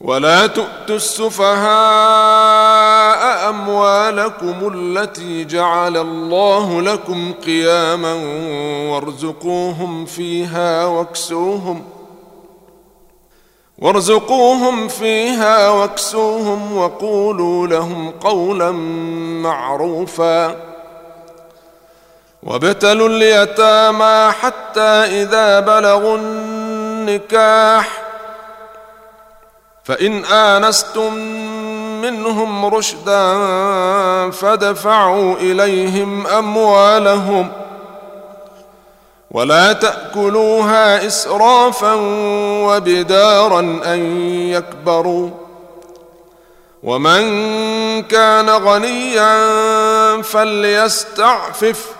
ولا تؤتوا السفهاء أموالكم التي جعل الله لكم قياما وارزقوهم فيها واكسوهم وارزقوهم فيها واكسوهم وقولوا لهم قولا معروفا وابتلوا اليتامى حتى إذا بلغوا النكاح فإن آنستم منهم رشدا فدفعوا إليهم أموالهم ولا تأكلوها إسرافا وبدارا أن يكبروا ومن كان غنيا فليستعفف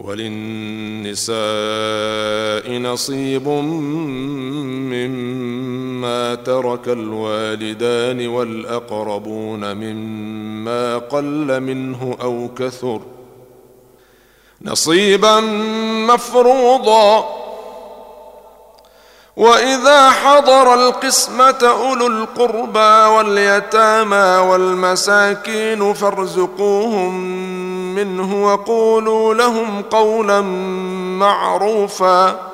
وللنساء نصيب مما ترك الوالدان والأقربون مما قل منه أو كثر نصيبا مفروضا. وإذا حضر القسمة أولو القربى واليتامى والمساكين فارزقوهم منه وقولوا لهم قولا معروفا.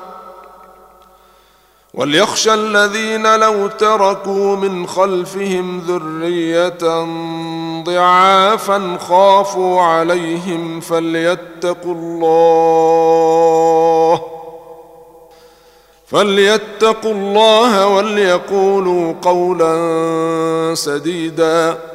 وليخشى الذين لو تركوا من خلفهم ذرية ضعافا خافوا عليهم فليتقوا الله فليتقوا الله وليقولوا قولا سديدا.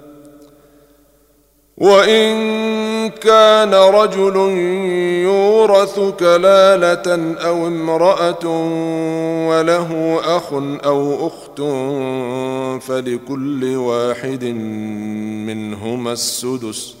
وإن كان رجل يورث كلالة أو امرأة وله أخ أو أخت فلكل واحد منهما السدس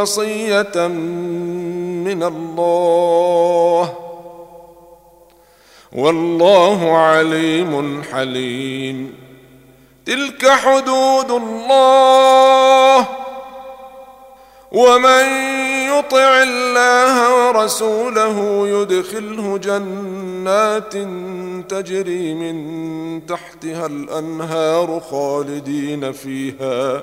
وصية من الله. والله عليم حليم. تلك حدود الله. ومن يطع الله ورسوله يدخله جنات تجري من تحتها الأنهار خالدين فيها.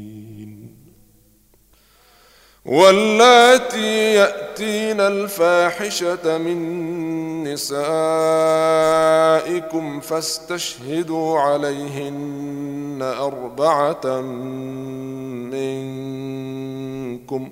واللاتي يأتين الفاحشة من نسائكم فاستشهدوا عليهن أربعة منكم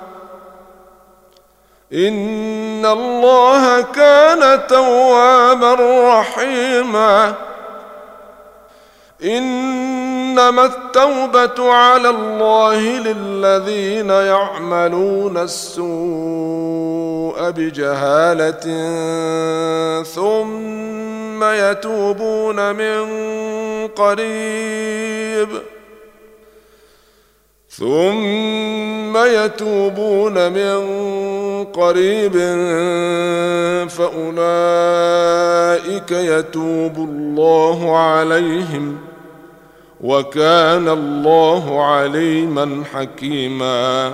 ان الله كان توابا رحيما. انما التوبه على الله للذين يعملون السوء بجهاله ثم يتوبون من قريب. ثم يتوبون من قريب فأولئك يتوب الله عليهم وكان الله عليما حكيما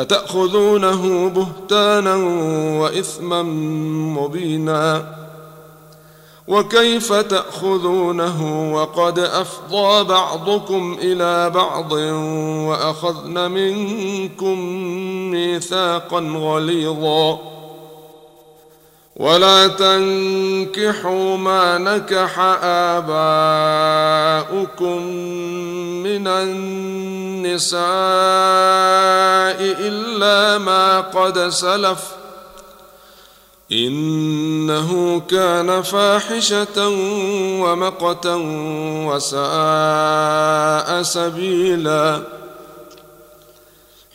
أتأخذونه بهتانا وإثما مبينا وكيف تأخذونه وقد أفضى بعضكم إلى بعض وأخذن منكم ميثاقا غليظا ولا تنكحوا ما نكح آباؤكم من النساء إلا ما قد سلف إنه كان فاحشة ومقتا وساء سبيلاً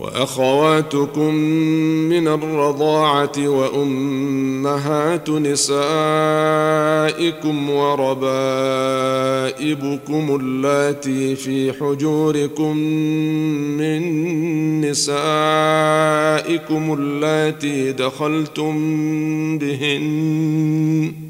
وأخواتكم من الرضاعة وأمهات نسائكم وربائبكم اللاتي في حجوركم من نسائكم اللاتي دخلتم بهن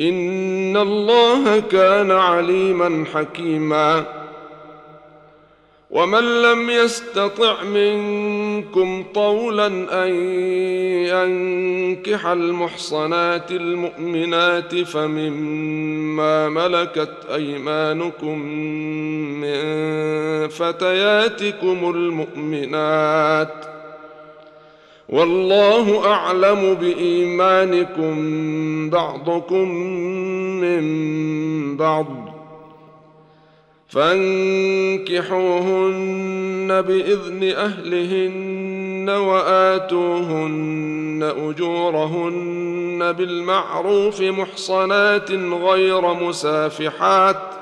ان الله كان عليما حكيما. ومن لم يستطع منكم طولا ان ينكح المحصنات المؤمنات فمما مما ملكت ايمانكم من فتياتكم المؤمنات والله أعلم بإيمانكم بعضكم من بعض فانكحوهن بإذن أهلهن وآتوهن أجورهن بالمعروف محصنات غير مسافحات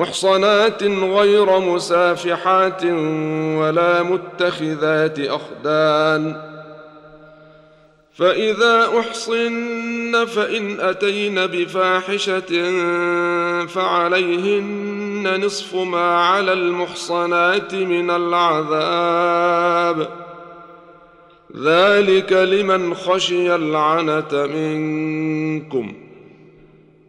محصنات غير مسافحات ولا متخذات أخدان. فإذا أحصن فإن أتين بفاحشة فعليهن نصف ما على المحصنات من العذاب. ذلك لمن خشي العنة منكم.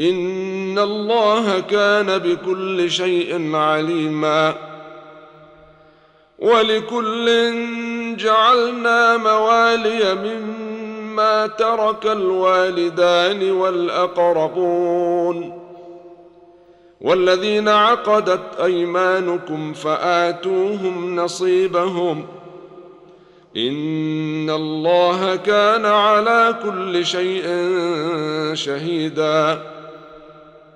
ان الله كان بكل شيء عليما. ولكل جعلنا موالي مما ترك الوالدان والاقربون. والذين عقدت ايمانكم فاتوهم نصيبهم. ان الله كان على كل شيء شهيدا.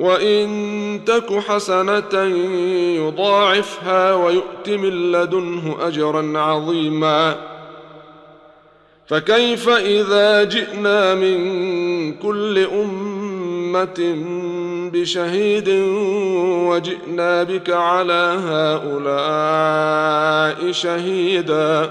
وإن تك حسنة يضاعفها ويؤت من لدنه أجرا عظيما. فكيف إذا جئنا من كل أمة بشهيد وجئنا بك على هؤلاء شهيدا؟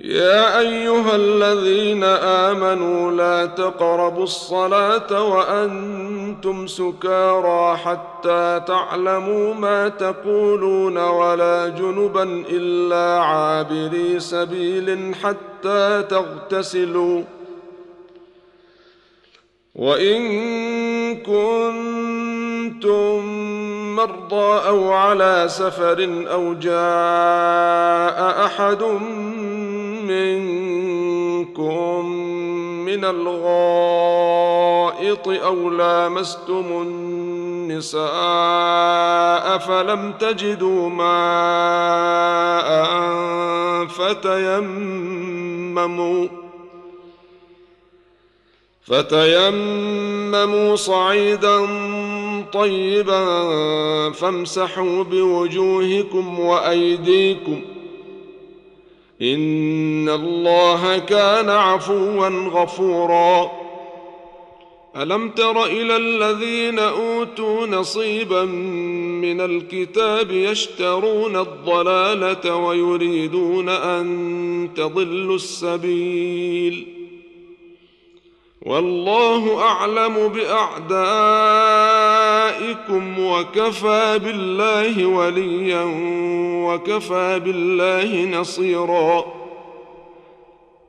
يا أيها الذين آمنوا لا تقربوا الصلاة وأنتم سكارى حتى تعلموا ما تقولون ولا جنبا إلا عابري سبيل حتى تغتسلوا. وإن كنتم مرضى أو على سفر أو جاء أحد منكم من الغائط أو لامستم النساء فلم تجدوا ماء فتيمموا فتيمموا صعيدا طيبا فامسحوا بوجوهكم وأيديكم ان الله كان عفوا غفورا. الم تر إلى الذين اوتوا نصيبا من الكتاب يشترون الضلاله ويريدون ان تضلوا السبيل والله أعلم بأعدائكم وكفى بالله وليا وكفى بالله نصيرا.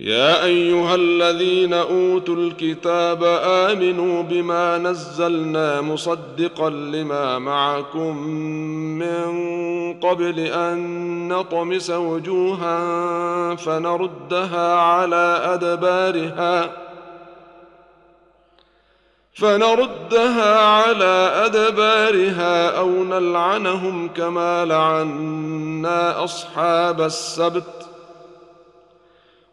يا أيها الذين أوتوا الكتاب آمنوا بما نزلنا مصدقا لما معكم من قبل أن نطمس وجوها فنردها على أدبارها فنردها على أدبارها أو نلعنهم كما لعنا أصحاب السبت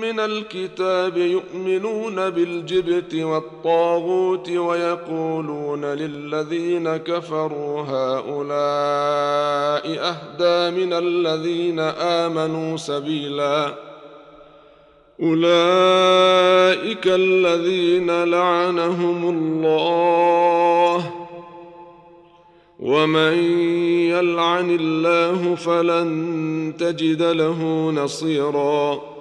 من الكتاب يؤمنون بالجبت والطاغوت ويقولون للذين كفروا هؤلاء أهدى من الذين آمنوا سبيلا. أولئك الذين لعنهم الله. ومن يلعن الله فلن تجد له نصيرا.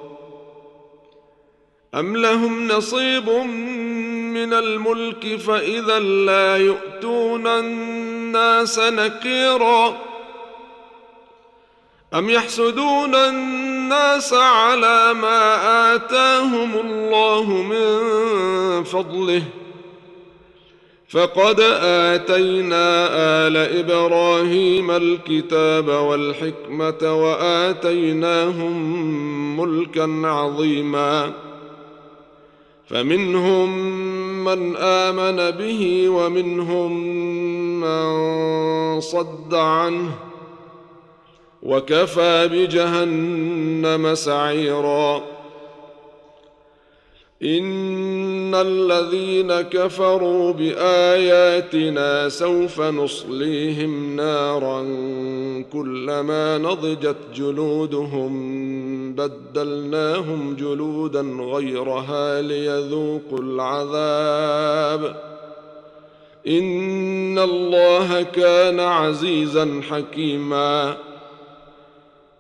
أم لهم نصيب من الملك فإذا لا يؤتون الناس نكيرا أم يحسدون الناس على ما آتاهم الله من فضله فقد آتينا آل إبراهيم الكتاب والحكمة وآتيناهم ملكا عظيماً فمنهم من آمن به ومنهم من صد عنه وكفى بجهنم سعيرا. إن الذين كفروا بآياتنا سوف نصليهم نارا كلما نضجت جلودهم بدلناهم جلودا غيرها ليذوقوا العذاب. إن الله كان عزيزا حكيما.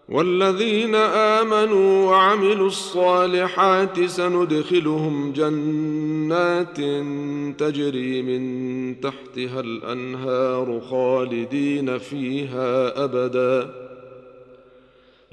والذين آمنوا وعملوا الصالحات سندخلهم جنات تجري من تحتها الأنهار خالدين فيها أبدا.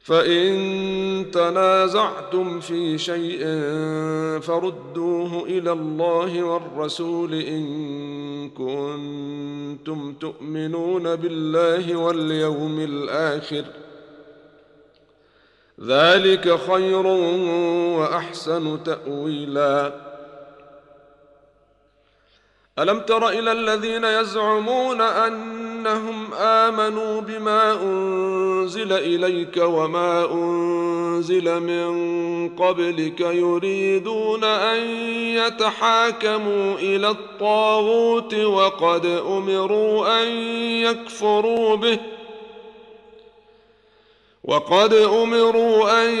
فإن تنازعتم في شيء فردوه إلى الله والرسول إن كنتم تؤمنون بالله واليوم الآخر ذلك خير وأحسن تأويلا. ألم تر إلى الذين يزعمون أنهم آمنوا بما أنزل إليك وما أنزل من قبلك يريدون أن يتحاكموا إلى الطاغوت وقد أمروا أن يكفروا به وقد أمروا أن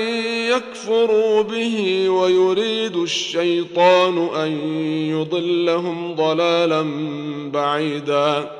يكفروا به ويريد الشيطان أن يضلهم ضلالا بعيدا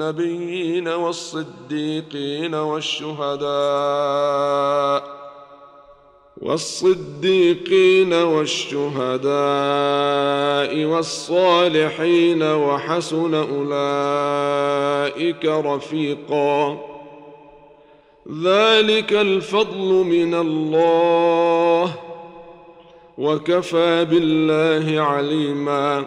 النبيين والصديقين والشهداء والصديقين والشهداء والصالحين وحسن أولئك رفيقا. ذلك الفضل من الله وكفى بالله عليما.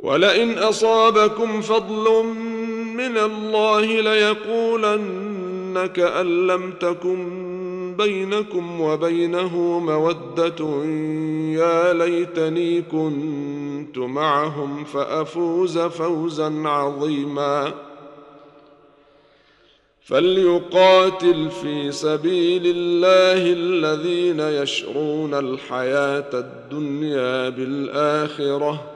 ولئن أصابكم فضل من الله ليقولن كان لم تكن بينكم وبينه مودة يا ليتني كنت معهم فأفوز فوزا عظيما. فليقاتل في سبيل الله الذين يشرون الحياة الدنيا بالآخرة.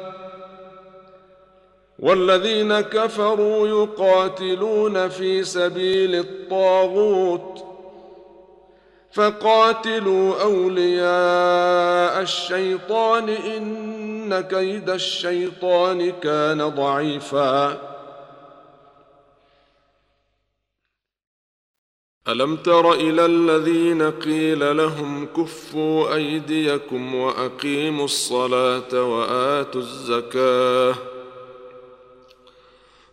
والذين كفروا يقاتلون في سبيل الطاغوت فقاتلوا أولياء الشيطان إن كيد الشيطان كان ضعيفا. ألم تر إلى الذين قيل لهم كفوا أيديكم وأقيموا الصلاة وآتوا الزكاة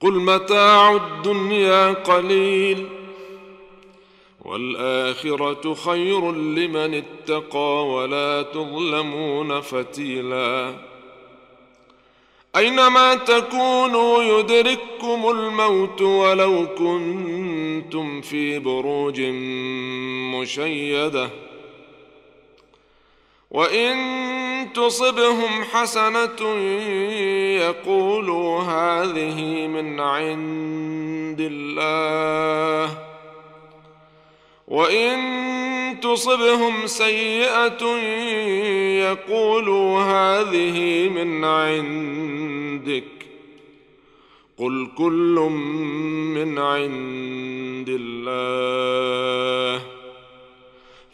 قل متاع الدنيا قليل والآخرة خير لمن اتقى ولا تظلمون فتيلا أينما تكونوا يدرككم الموت ولو كنتم في بروج مشيدة وان تصبهم حسنه يقولوا هذه من عند الله وان تصبهم سيئه يقولوا هذه من عندك قل كل من عند الله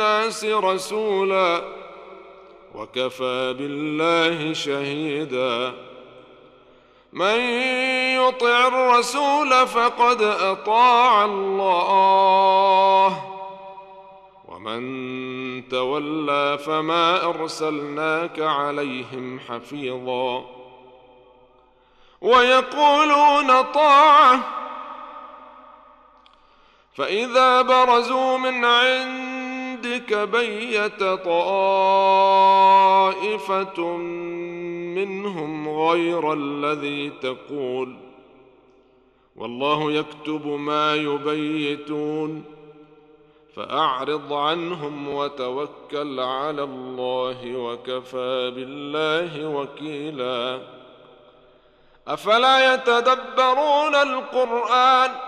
الناس رسولا وكفى بالله شهيدا. من يطع الرسول فقد أطاع الله ومن تولى فما أرسلناك عليهم حفيظا. ويقولون طاعة فإذا برزوا من عند عندك بيت طائفة منهم غير الذي تقول. والله يكتب ما يبيتون. فأعرض عنهم وتوكل على الله وكفى بالله وكيلا. أفلا يتدبرون القرآن ؟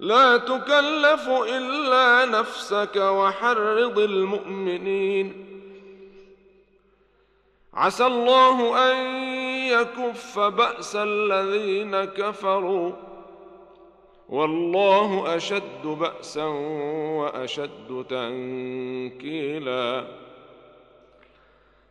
لا تكلف إلا نفسك وحرض المؤمنين. عسى الله أن يكف بأس الذين كفروا. والله أشد بأسا وأشد تنكيلا.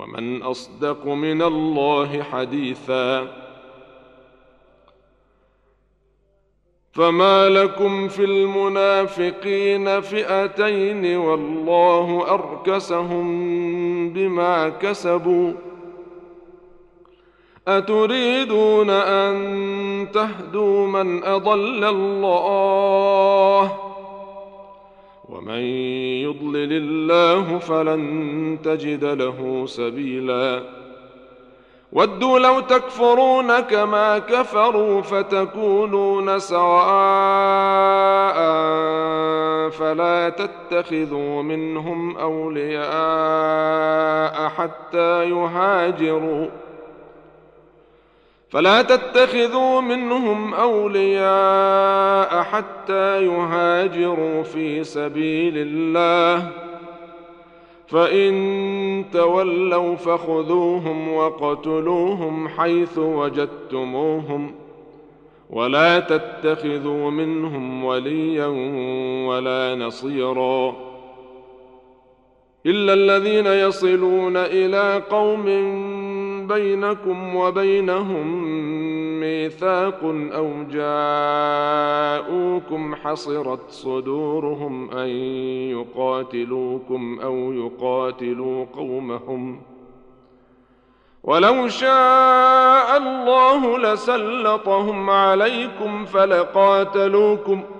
ومن أصدق من الله حديثا. فما لكم في المنافقين فئتين والله أركسهم بما كسبوا. أتريدون أن تهدوا من أضل الله؟ ومن يضلل الله فلن تجد له سبيلا. ودوا لو تكفرون كما كفروا فتكونون سواء فلا تتخذوا منهم أولياء حتى يهاجروا. فلا تتخذوا منهم أولياء حتى يهاجروا في سبيل الله. فإن تولوا فخذوهم وقتلوهم حيث وجدتموهم. ولا تتخذوا منهم وليا ولا نصيرا. إلا الذين يصلون إلى قوم بينكم وبينهم ميثاق أو جاءوكم حصرت صدورهم أن يقاتلوكم أو يقاتلوا قومهم ولو شاء الله لسلطهم عليكم فلقاتلوكم ۖ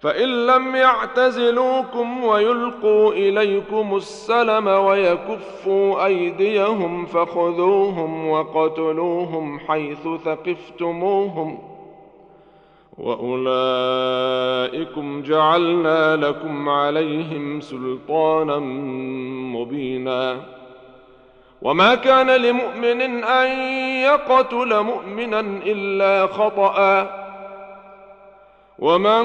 فإن لم يعتزلوكم ويلقوا إليكم السلم ويكفوا أيديهم فخذوهم وقتلوهم حيث ثقفتموهم وأولئكم جعلنا لكم عليهم سلطانا مبينا وما كان لمؤمن أن يقتل مؤمنا إلا خطأ ومن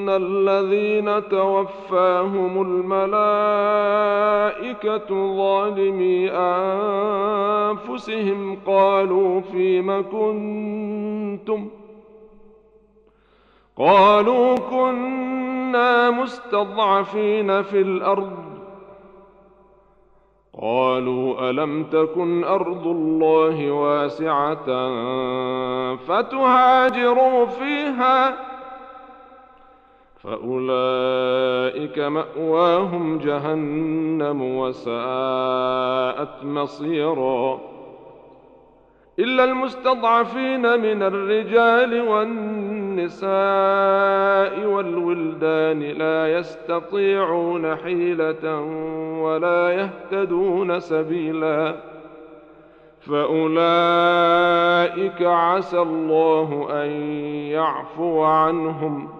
ان الذين توفاهم الملائكه ظالمي انفسهم قالوا فيم كنتم قالوا كنا مستضعفين في الأرض قالوا الم تكن ارض الله واسعه فتهاجروا فيها فأولئك مأواهم جهنم وساءت مصيرا. إلا المستضعفين من الرجال والنساء والولدان لا يستطيعون حيلة ولا يهتدون سبيلا. فأولئك عسى الله أن يعفو عنهم.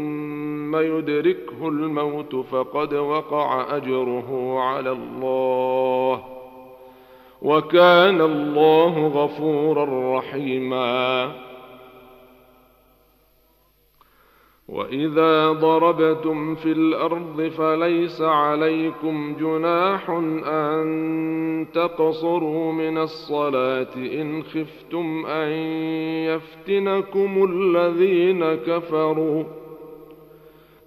ثم يدركه الموت فقد وقع أجره على الله وكان الله غفورا رحيما. وإذا ضربتم في الأرض فليس عليكم جناح أن تقصروا من الصلاة إن خفتم أن يفتنكم الذين كفروا.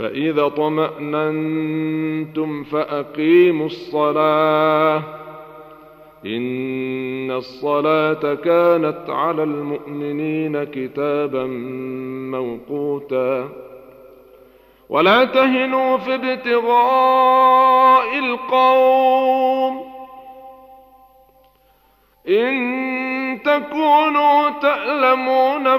فإذا طمأننتم فأقيموا الصلاة. إن الصلاة كانت على المؤمنين كتابا موقوتا. ولا تهنوا في ابتغاء القوم. إن تكونوا تألمون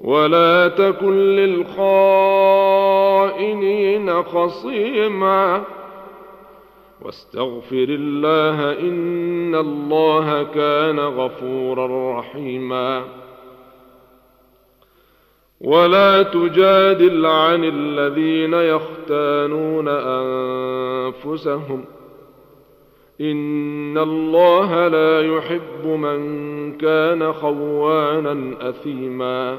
ولا تكن للخائنين خصيما. واستغفر الله إن الله كان غفورا رحيما. ولا تجادل عن الذين يختانون أنفسهم. إن الله لا يحب من كان خوانا أثيما.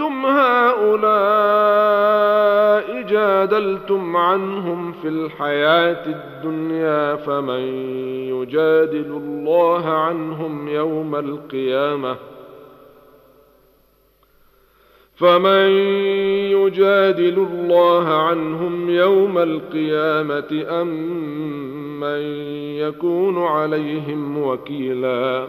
أنتم هؤلاء جادلتم عنهم في الحياة الدنيا فمن يجادل الله عنهم يوم القيامة فمن يجادل الله عنهم يوم القيامة أم من يكون عليهم وكيلا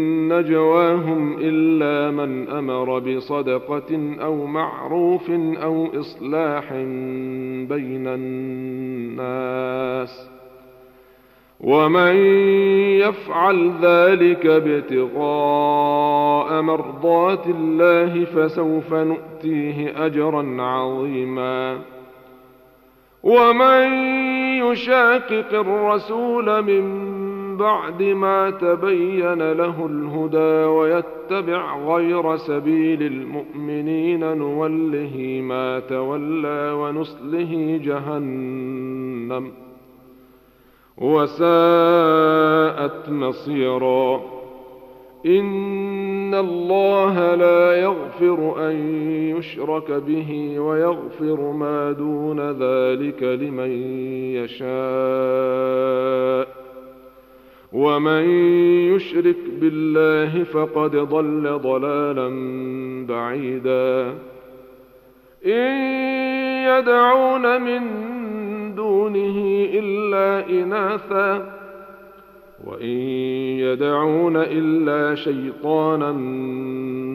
نجواهم إلا من أمر بصدقة أو معروف أو إصلاح بين الناس ومن يفعل ذلك ابتغاء مرضات الله فسوف نؤتيه أجرا عظيما ومن يشاقق الرسول من بعد ما تبين له الهدى ويتبع غير سبيل المؤمنين نوله ما تولى ونصله جهنم وساءت مصيرا. إن الله لا يغفر أن يشرك به ويغفر ما دون ذلك لمن يشاء. ومن يشرك بالله فقد ضل ضلالا بعيدا ان يدعون من دونه الا اناثا وان يدعون الا شيطانا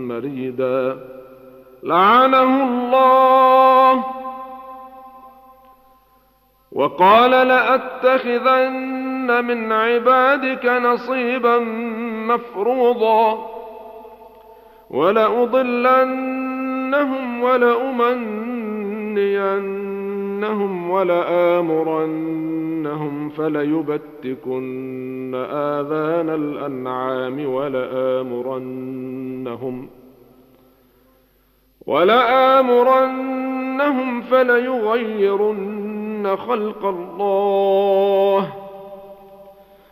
مريدا لعنه الله وقال لاتخذن من عبادك نصيبا مفروضا ولأضلنهم ولأمنينهم ولآمرنهم فليبتكن آذان الأنعام ولآمرنهم ولآمرنهم فليغيرن خلق الله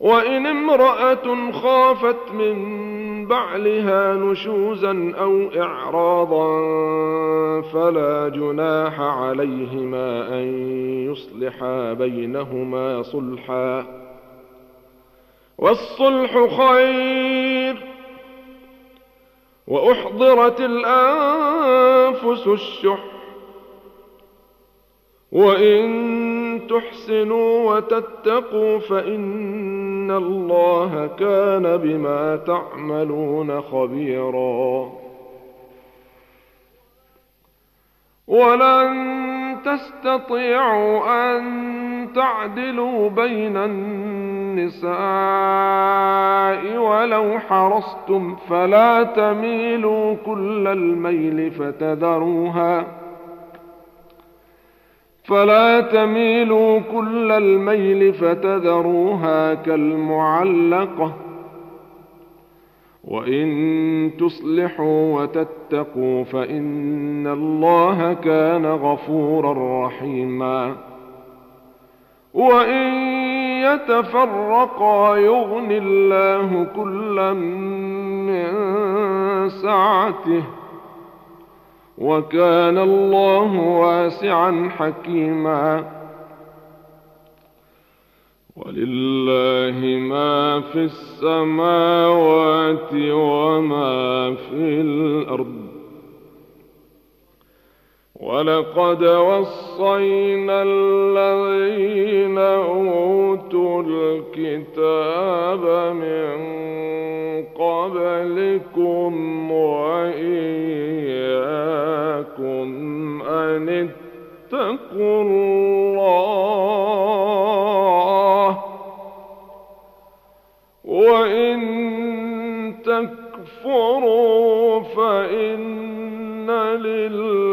وإن امرأة خافت من بعلها نشوزا أو إعراضا فلا جناح عليهما أن يصلحا بينهما صلحا. والصلح خير. وأحضرت الأنفس الشح. وإن تحسنوا وتتقوا فان الله كان بما تعملون خبيرا. ولن تستطيعوا ان تعدلوا بين النساء ولو حرصتم فلا تميلوا كل الميل فتذروها. فلا تميلوا كل الميل فتذروها كالمعلقة. وإن تصلحوا وتتقوا فإن الله كان غفورا رحيما. وإن يتفرقا يغن الله كلا من سعته. وكان الله واسعا حكيما. ولله ما في السماوات وما في الأرض. ولقد وصينا الذين أوتوا الكتاب من قبلكم وإياكم أن اتقوا الله وإن تكفروا فإن لله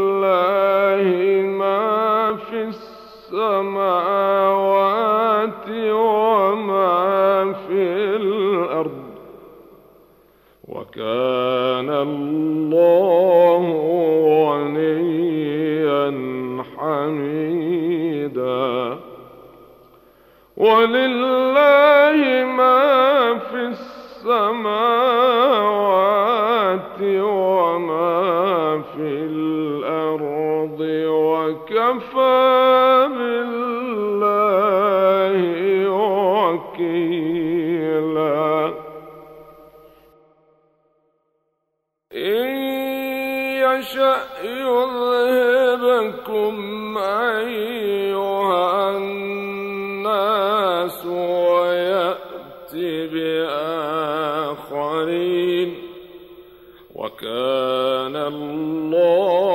وكان الله غنيا حميدا. ولله ما في السماوات وكان الله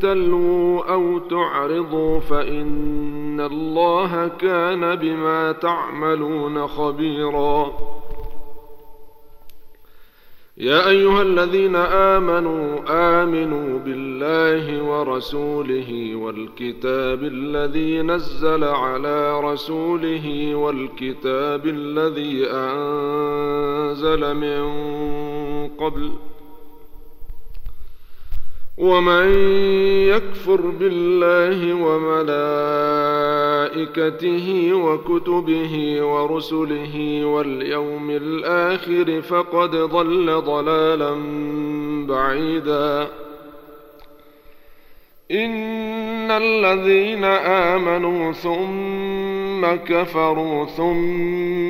تلووا أو تعرضوا فان الله كان بما تعملون خبيرا. يا ايها الذين امنوا امنوا بالله ورسوله والكتاب الذي نزل على رسوله والكتاب الذي انزل من قبل ومن يكفر بالله وملائكته وكتبه ورسله واليوم الآخر فقد ضل ضلالا بعيدا. إن الذين آمنوا ثم كفروا ثم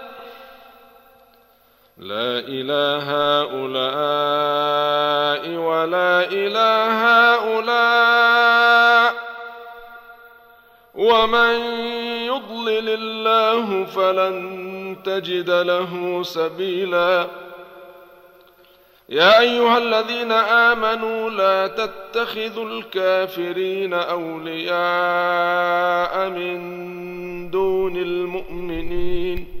لا إله هؤلاء ولا إله هؤلاء. ومن يضلل الله فلن تجد له سبيلا. يا أيها الذين آمنوا لا تتخذوا الكافرين أولياء من دون المؤمنين.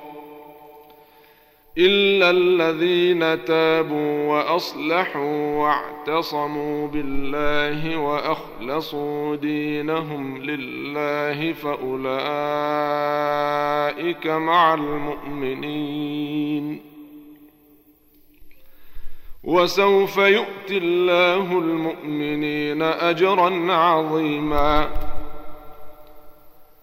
إلا الذين تابوا وأصلحوا واعتصموا بالله وأخلصوا دينهم لله فأولئك مع المؤمنين. وسوف يؤتي الله المؤمنين اجرا عظيما.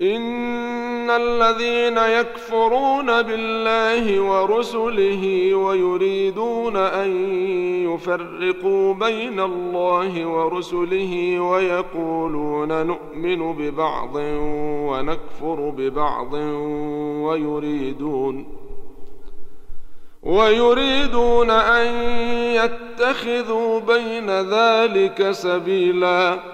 إن الذين يكفرون بالله ورسله ويريدون أن يفرقوا بين الله ورسله ويقولون نؤمن ببعض ونكفر ببعض ويريدون ويريدون أن يتخذوا بين ذلك سبيلا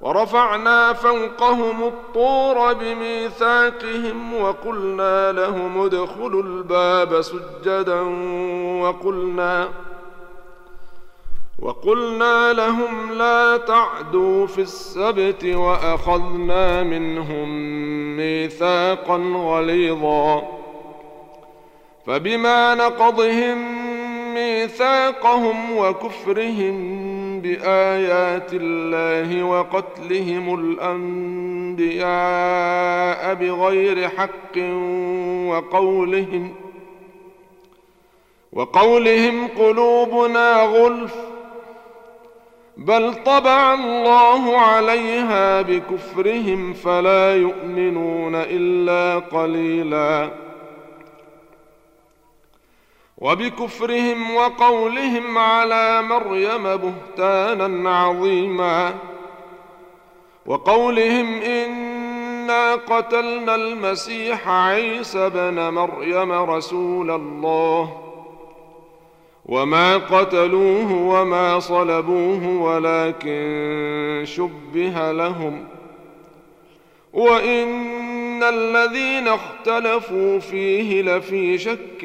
ورفعنا فوقهم الطور بميثاقهم وقلنا لهم ادخلوا الباب سجدا وقلنا وقلنا لهم لا تعدوا في السبت وأخذنا منهم ميثاقا غليظا فبما نقضهم ميثاقهم وكفرهم بآيات الله وقتلهم الأنبياء بغير حق وقولهم وقولهم قلوبنا غلف بل طبع الله عليها بكفرهم فلا يؤمنون إلا قليلا وبكفرهم وقولهم على مريم بهتانا عظيما. وقولهم إنا قتلنا المسيح عيسى بن مريم رسول الله. وما قتلوه وما صلبوه ولكن شبه لهم. وإن الذين اختلفوا فيه لفي شك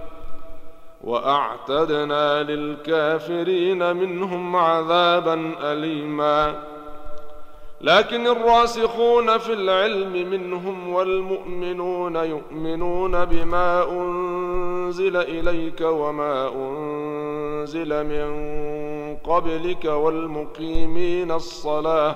وأعتدنا للكافرين منهم عذابا اليما. لكن الراسخون في العلم منهم والمؤمنون يؤمنون بما أنزل إليك وما أنزل من قبلك والمقيمين الصلاة